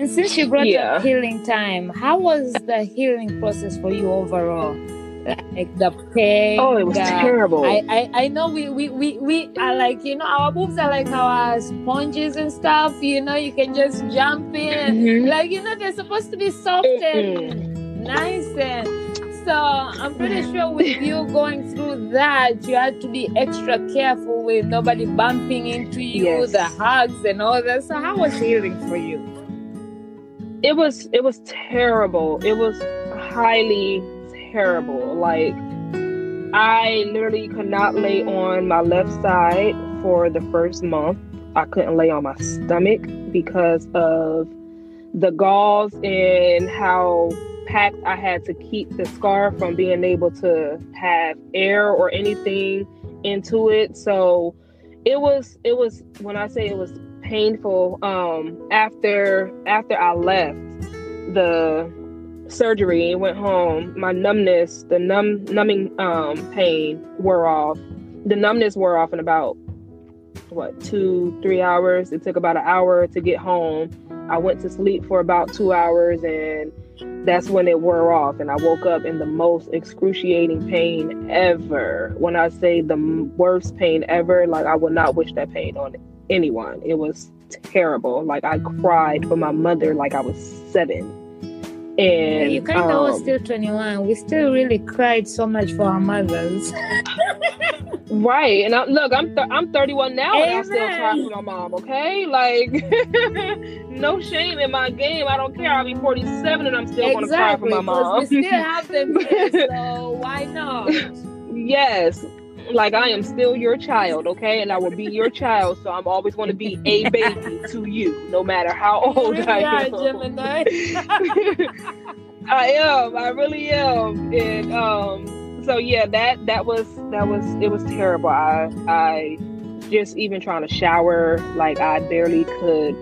And since you brought yeah. up healing time, how was the healing process for you overall? Like the pain. Oh, it was the, terrible. I, I, I know we, we, we, we are like, you know, our boobs are like our sponges and stuff. You know, you can just jump in. Mm-hmm. Like, you know, they're supposed to be soft mm-hmm. and nice and so I'm pretty sure with you going through that, you had to be extra careful with nobody bumping into you, yes. the hugs and all that. So how was healing for you? It was it was terrible. It was highly terrible. Like I literally could not lay on my left side for the first month. I couldn't lay on my stomach because of the gauze and how packed I had to keep the scar from being able to have air or anything into it. So it was it was when I say it was painful um, after after I left the surgery and went home. My numbness, the numb numbing um, pain wore off. The numbness wore off in about what two three hours. It took about an hour to get home. I went to sleep for about two hours and that's when it wore off and i woke up in the most excruciating pain ever when i say the worst pain ever like i would not wish that pain on anyone. It was terrible. Like I cried for my mother like I was seven. And you kind of um, was still 21. We still really cried so much for our mothers. right. And I, look, I'm th- I'm 31 now Amen. and I still cry for my mom. Okay, like no shame in my game. I don't care. I'll be 47 and I'm still exactly, going to cry for my mom. We still have them so why not? yes like I am still your child, okay? And I will be your child, so I'm always going to be a baby to you, no matter how old really I am. Gemini. I am. I really am. And um, so yeah, that that was that was it was terrible. I I just even trying to shower, like I barely could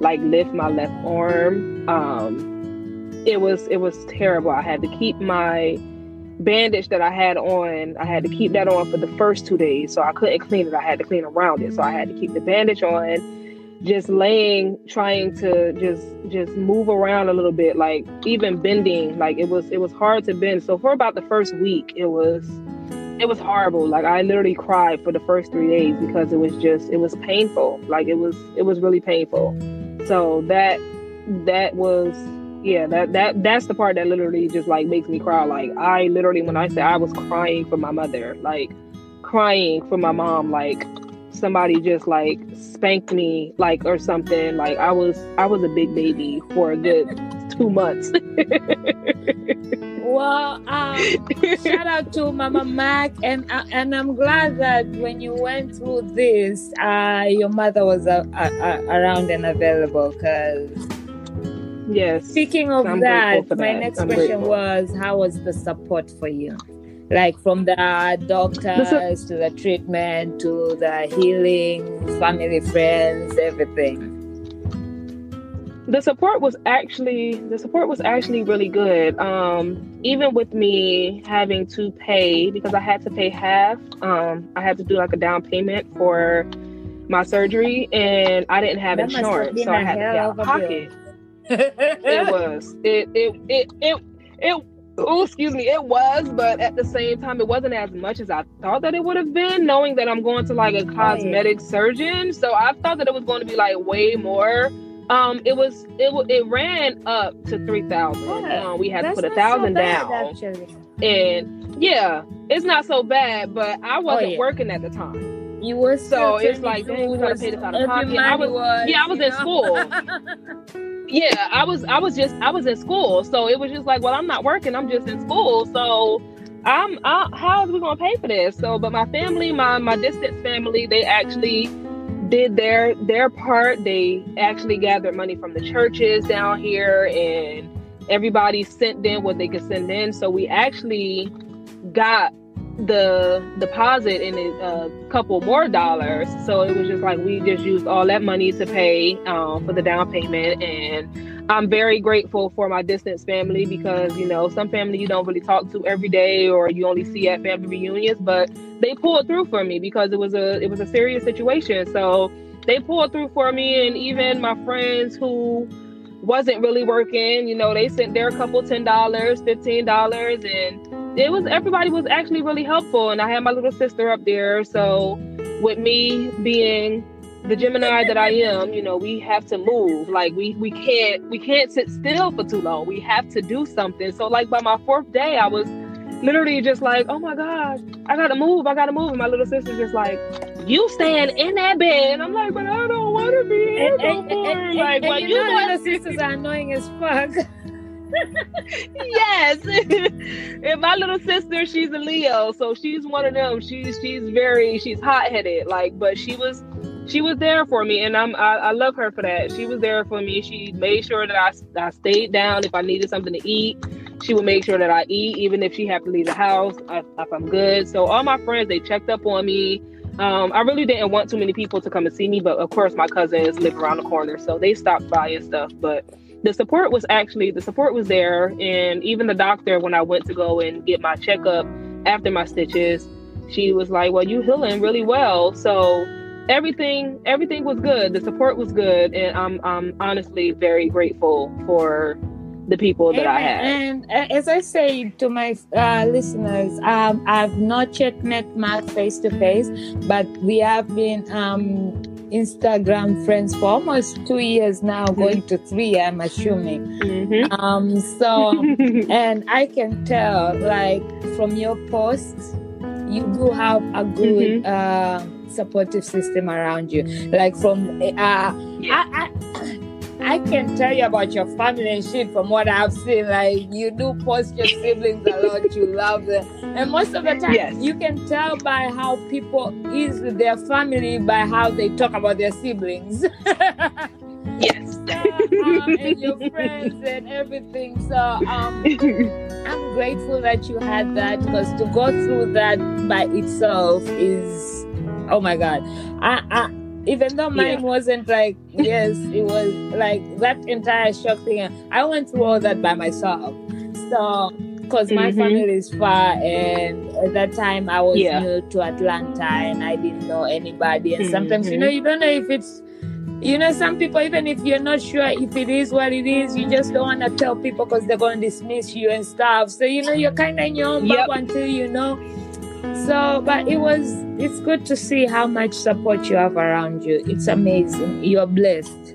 like lift my left arm. Um, it was it was terrible. I had to keep my bandage that I had on, I had to keep that on for the first two days. So I couldn't clean it. I had to clean around it. So I had to keep the bandage on, just laying, trying to just just move around a little bit, like even bending. Like it was it was hard to bend. So for about the first week, it was it was horrible. Like I literally cried for the first three days because it was just it was painful. Like it was it was really painful. So that that was yeah, that that that's the part that literally just like makes me cry. Like I literally when I say I was crying for my mother, like crying for my mom, like somebody just like spanked me like or something. Like I was I was a big baby for a good two months. well, um, shout out to Mama Mac, and uh, and I'm glad that when you went through this, uh, your mother was uh, uh, uh around and available because Yes. Speaking of that, my that. next I'm question grateful. was how was the support for you? Like from the doctors to the treatment to the healing, family, friends, everything. The support was actually the support was actually really good. Um, even with me having to pay because I had to pay half. Um, I had to do like a down payment for my surgery, and I didn't have that insurance, so I had to pay out of pocket. Bill it was. It it it it it oh excuse me, it was, but at the same time it wasn't as much as I thought that it would have been, knowing that I'm going to like a cosmetic surgeon. So I thought that it was going to be like way more. Um, it was it it ran up to three thousand. Um, we had to put a thousand so down. Actually. And yeah, it's not so bad, but I wasn't oh, yeah. working at the time. You were so it's like, dang, we gotta pay this out of pocket. I was, was, yeah, I was in know? school. yeah, I was I was just I was in school, so it was just like, well, I'm not working, I'm just in school, so I'm I, how are we gonna pay for this? So, but my family, my my distant family, they actually did their their part. They actually gathered money from the churches down here, and everybody sent in what they could send in. So we actually got the deposit and a couple more dollars. So it was just like we just used all that money to pay um, for the down payment. And I'm very grateful for my distance family because, you know, some family you don't really talk to every day or you only see at family reunions, but they pulled through for me because it was a it was a serious situation. So they pulled through for me and even my friends who wasn't really working. You know, they sent their couple ten dollars, fifteen dollars, and it was everybody was actually really helpful. And I had my little sister up there, so with me being the Gemini that I am, you know, we have to move. Like we we can't we can't sit still for too long. We have to do something. So like by my fourth day, I was literally just like, oh my gosh, I gotta move, I gotta move. And my little sister's just like, you stand in that bed. And I'm like, but I don't want to be in and, no more. And, and, like, well, you, you know, little sisters are annoying as fuck. yes. and my little sister, she's a Leo, so she's one of them. She's she's very she's hot headed, like, but she was she was there for me, and I'm I, I, love her for that. She was there for me. She made sure that I I stayed down if I needed something to eat. She would make sure that I eat, even if she had to leave the house, if, I'm good. So all my friends, they checked up on me. Um, I really didn't want too many people to come and see me, but of course my cousins live around the corner, so they stopped by and stuff. But the support was actually the support was there, and even the doctor when I went to go and get my checkup after my stitches, she was like, "Well, you healing really well." So everything everything was good. The support was good, and I'm I'm honestly very grateful for the people that I had. And as I say to my uh, listeners, um, I've not yet met Mac face to face, but we have been um, Instagram friends for almost two years now, mm-hmm. going to three, I'm assuming. Mm-hmm. Um, so, and I can tell, like, from your posts, you do have a good. Mm-hmm. Uh, supportive system around you like from uh, yeah. I, I, I can tell you about your family and shit from what I've seen. Like you do post your siblings a lot, you love them, and most of the time yes. you can tell by how people is with their family by how they talk about their siblings. yes, um, and your friends and everything. So um, I'm grateful that you had that because to go through that by itself is, oh my god, I. I even though mine yeah. wasn't like yes it was like that entire shock thing i went through all that by myself so because my mm-hmm. family is far and at that time i was yeah. new to atlanta and i didn't know anybody and mm-hmm. sometimes you know you don't know if it's you know some people even if you're not sure if it is what it is you just don't want to tell people because they're going to dismiss you and stuff so you know you're kind of in your own yep. bubble until you know so, but it was, it's good to see how much support you have around you. It's amazing. You're blessed.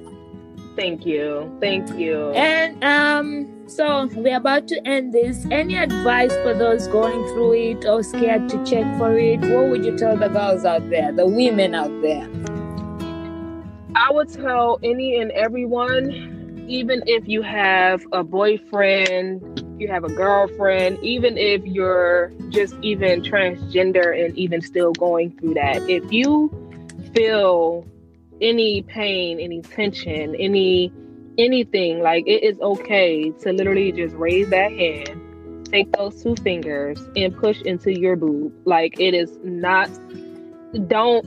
Thank you. Thank you. And um, so we're about to end this. Any advice for those going through it or scared to check for it? What would you tell the girls out there, the women out there? I would tell any and everyone, even if you have a boyfriend, you have a girlfriend, even if you're just even transgender and even still going through that, if you feel any pain, any tension, any anything, like it is okay to literally just raise that hand, take those two fingers and push into your boob. Like it is not don't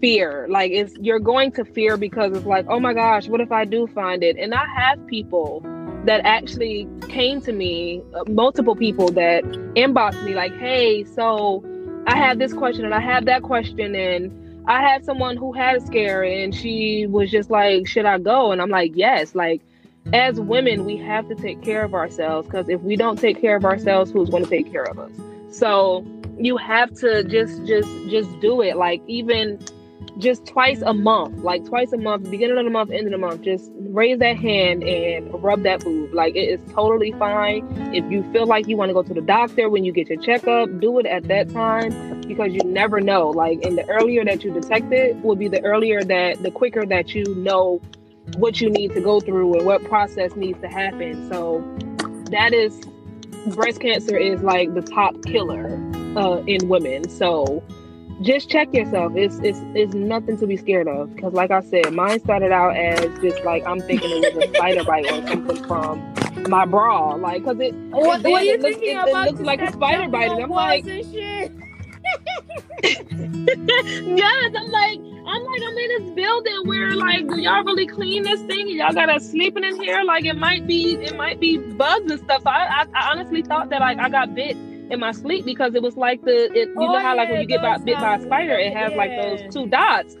fear. Like it's you're going to fear because it's like, oh my gosh, what if I do find it? And I have people that actually came to me, uh, multiple people that inboxed me like, "Hey, so I have this question and I have that question and I had someone who had a scare and she was just like, "Should I go?" And I'm like, "Yes." Like as women, we have to take care of ourselves because if we don't take care of ourselves, who's going to take care of us? So you have to just just just do it. Like even just twice a month, like twice a month, beginning of the month, end of the month, just raise that hand and rub that boob. Like it is totally fine. If you feel like you want to go to the doctor when you get your checkup, do it at that time because you never know. Like, and the earlier that you detect it will be the earlier that the quicker that you know what you need to go through and what process needs to happen. So that is breast cancer is like the top killer uh, in women. So just check yourself. It's it's it's nothing to be scared of. Because like I said, mine started out as just like I'm thinking it was a spider bite or something from my bra, like because it. What, it, what it, looks, it, it looks like a spider bite, and I'm like. yes, I'm like, I'm like, I'm in this building where like, do y'all really clean this thing? Y'all got us sleeping in here? Like, it might be, it might be bugs and stuff. So I, I, I honestly thought that like I got bit in my sleep because it was like the it, you oh, know how like when you get by, bit by a spider, it has yeah. like those two dots.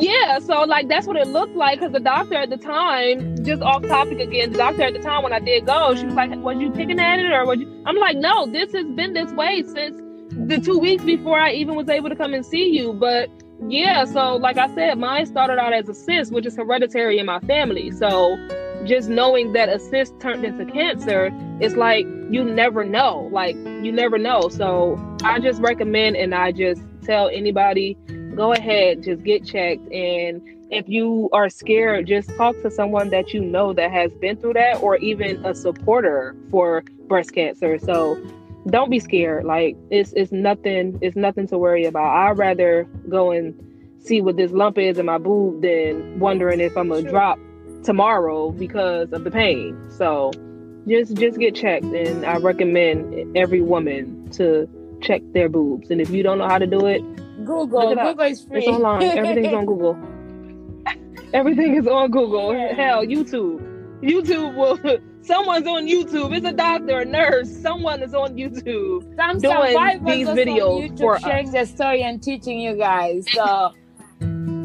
Yeah, so like that's what it looked like because the doctor at the time, just off topic again, the doctor at the time when I did go, she was like, "Was you picking at it or was you?" I'm like, "No, this has been this way since the two weeks before I even was able to come and see you." But yeah, so like I said, mine started out as a cyst, which is hereditary in my family. So just knowing that a cyst turned into cancer, it's like you never know. Like you never know. So I just recommend and I just tell anybody go ahead, just get checked. And if you are scared, just talk to someone that you know that has been through that or even a supporter for breast cancer. So don't be scared. Like it's it's nothing it's nothing to worry about. I'd rather go and see what this lump is in my boob than wondering if I'm gonna drop tomorrow because of the pain. So just just get checked and I recommend every woman to check their boobs. And if you don't know how to do it, Google. Google is free. It's online. Everything's on Google. Everything is on Google. Yeah. Hell, YouTube. YouTube will someone's on YouTube. It's a doctor, a nurse. Someone is on YouTube Some doing these videos YouTube for sharing us. their story and teaching you guys. So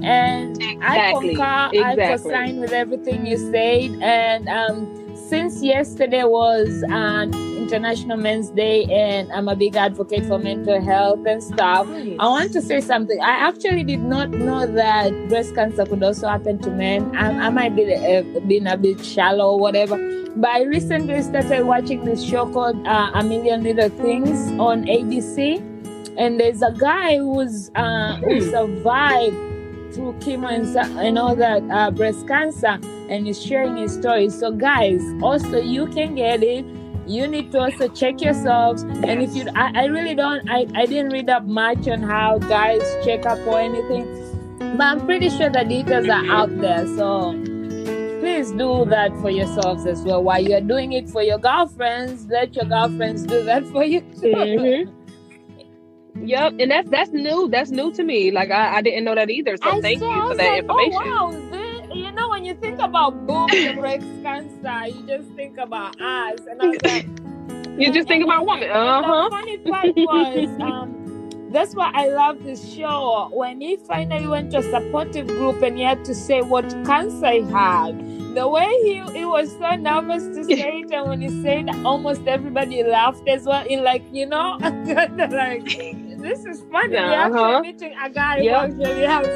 and exactly. I concur, exactly. I co-sign with everything you said. And um, since yesterday was an International Men's Day, and I'm a big advocate for mental health and stuff, nice. I want to say something. I actually did not know that breast cancer could also happen to men. I, I might be uh, been a bit shallow or whatever, but I recently started watching this show called uh, A Million Little Things on ABC, and there's a guy who's uh, who hmm. survived through chemo and, and all that uh, breast cancer and he's sharing his story. So, guys, also you can get it. You need to also check yourselves. And if you, I, I really don't, I, I didn't read up much on how guys check up or anything, but I'm pretty sure the details are out there. So, please do that for yourselves as well. While you're doing it for your girlfriends, let your girlfriends do that for you too. Mm-hmm. Yep, and that's that's new. That's new to me. Like I, I didn't know that either. So I thank you for that like, information. Oh, wow, this, you know when you think about and breast cancer, you just think about us. And I was like, you just think about women. Uh huh. The funny part was. Um, that's why I love this show. When he finally went to a supportive group and he had to say what cancer he had, the way he, he was so nervous to say it, and when he said, almost everybody laughed as well. In like, you know, like this is funny. Yeah, uh-huh. actually meeting a guy yep. who actually has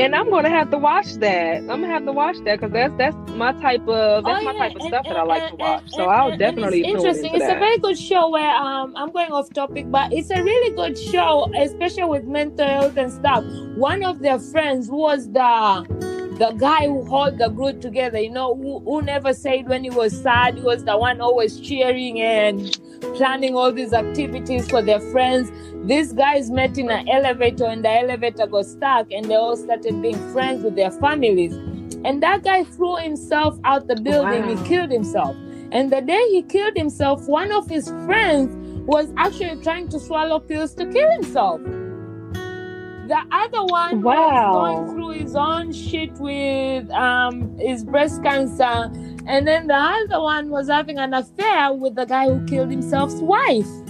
and I'm gonna have to watch that. I'm gonna have to watch that because that's that's my type of that's oh, my type of and, stuff and, that I like and, to watch. so I'll definitely. It's interesting. It's that. a very good show where um I'm going off topic, but it's a really good show, especially with mental health and stuff. One of their friends was the the guy who held the group together, you know, who, who never said when he was sad, he was the one always cheering and planning all these activities for their friends. These guys met in an elevator and the elevator got stuck and they all started being friends with their families. And that guy threw himself out the building, wow. he killed himself. And the day he killed himself, one of his friends was actually trying to swallow pills to kill himself. The other one wow. was going through his own shit with um, his breast cancer. And then the other one was having an affair with the guy who killed himself's wife. So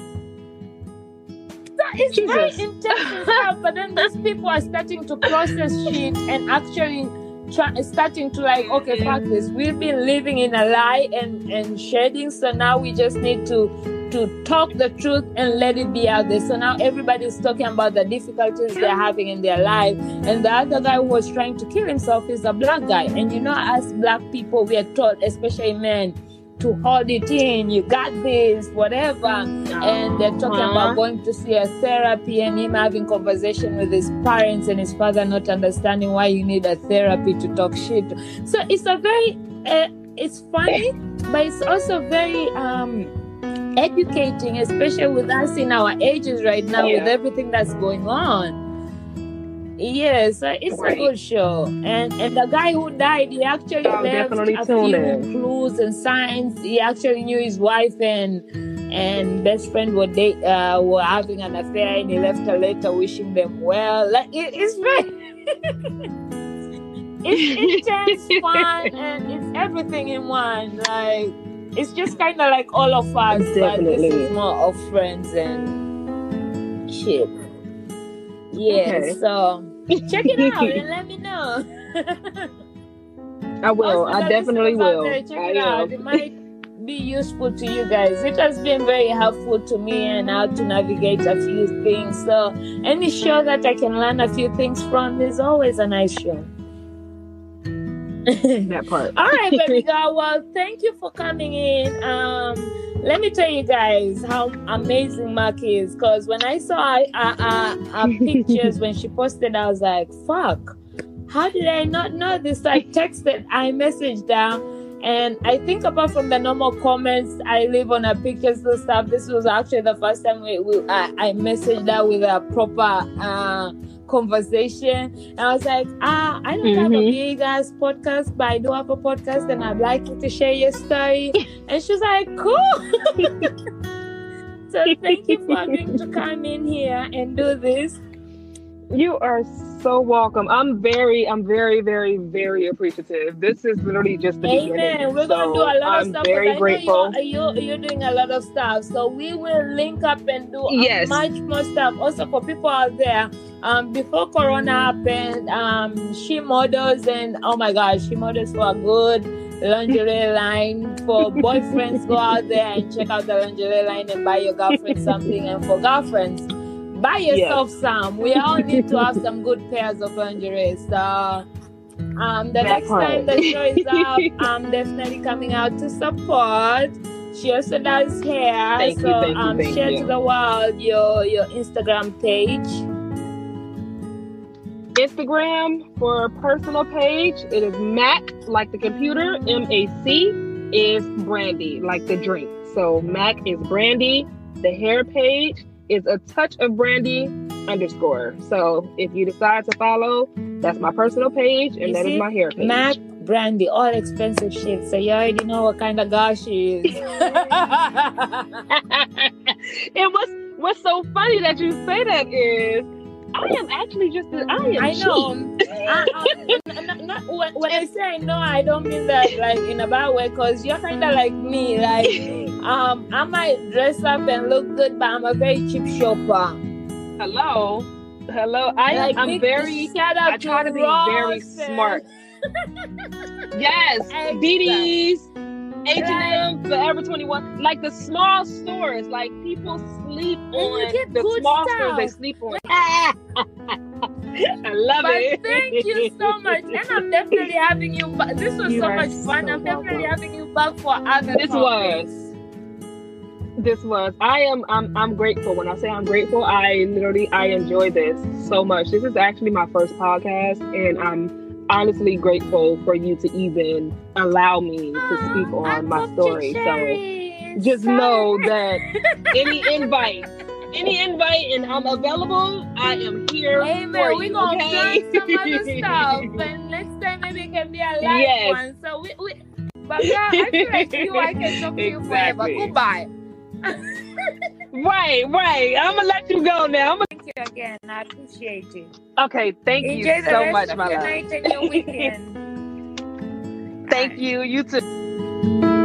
it's Jesus. very intense stuff. But then these people are starting to process shit and actually try, starting to like, okay, fuck this. We've been living in a lie and, and shedding. So now we just need to to talk the truth and let it be out there. So now everybody's talking about the difficulties they're having in their life. And the other guy who was trying to kill himself is a black guy. And you know, as black people, we are taught, especially men, to hold it in, you got this, whatever. And they're talking uh-huh. about going to see a therapy and him having conversation with his parents and his father not understanding why you need a therapy to talk shit. So it's a very, uh, it's funny, but it's also very um educating, especially with us in our ages right now, yeah. with everything that's going on. Yes, it's right. a good show. And and the guy who died, he actually I'll left a few in. clues and signs. He actually knew his wife and and best friend were they uh, were having an affair, and he left a letter wishing them well. Like it, it's very. it's intense, fun, and it's everything in one. Like it's just kind of like all of us, Definitely. but this is more of friends and shit. Yeah, okay. so check it out and let me know. I will. I definitely will. There, check I it out. It might be useful to you guys. It has been very helpful to me and how to navigate a few things. So any show that I can learn a few things from is always a nice show. that part. All right, baby girl. Well, thank you for coming in. Um, let me tell you guys how amazing Mac is. Because when I saw her, pictures when she posted, I was like, "Fuck." How did I not know this? I texted, I messaged her, and I think apart from the normal comments I leave on her pictures and stuff, this was actually the first time we, we I, I messaged her with a proper uh, conversation. And I was like, ah, I don't mm-hmm. have a mm-hmm. guys podcast, but I do have a podcast and I'd like you to share your story. and she's like, cool. so thank you for agreeing to come in here and do this. You are so welcome. I'm very, I'm very, very, very appreciative. This is literally just the Amen. beginning. We're gonna do a lot I'm of stuff. Very grateful. You're, you're, you're, doing a lot of stuff, so we will link up and do yes. much more stuff. Also for people out there, um, before Corona happened, um, she models and oh my gosh, she models for a good lingerie line for boyfriends. go out there and check out the lingerie line and buy your girlfriend something, and for girlfriends buy yourself yes. some. We all need to have some good pairs of lingerie. So um, the that next part. time the show is up, I'm definitely coming out to support. She also does hair. Thank so you, thank um, you, share you. to the world your your Instagram page. Instagram for personal page, it is Mac like the computer, M A C is Brandy like the drink. So Mac is Brandy. The hair page is a touch of brandy underscore. So if you decide to follow, that's my personal page and you that see, is my hair page. Mac Brandy, all expensive shit. So you already know what kind of guy she is. and what's what's so funny that you say that is I am actually just a, I am I know. I, I, not, not, when, when I say I know, I don't mean that like in a bad way because you're kind of like me. Like um, I might dress up and look good, but I'm a very cheap shopper. Hello, hello. I like, I'm very. Shout out I try to, to be very smart. yes, BD's. H&M, Forever 21, like the small stores, like people sleep on the small stuff. stores they sleep on. I love but it. Thank you so much. And I'm definitely having you back. This was you so much fun. So I'm definitely having you back for other This topics. was this was i am I'm, I'm grateful when i say i'm grateful i literally i enjoy this so much this is actually my first podcast and i'm honestly grateful for you to even allow me to speak on my story so just know that any invite any invite and I'm available, I am here. Amen. For we you, gonna okay? plan some other stuff, and next time maybe it can be a live yes. one. So we, we but yeah, I feel like you, I can talk to you forever. Goodbye right, right. I'm gonna let you go now. I'm Gonna... Thank you again. I appreciate it. Okay, thank Enjoy you so much, my love. Night and your weekend. thank Bye. you. You too.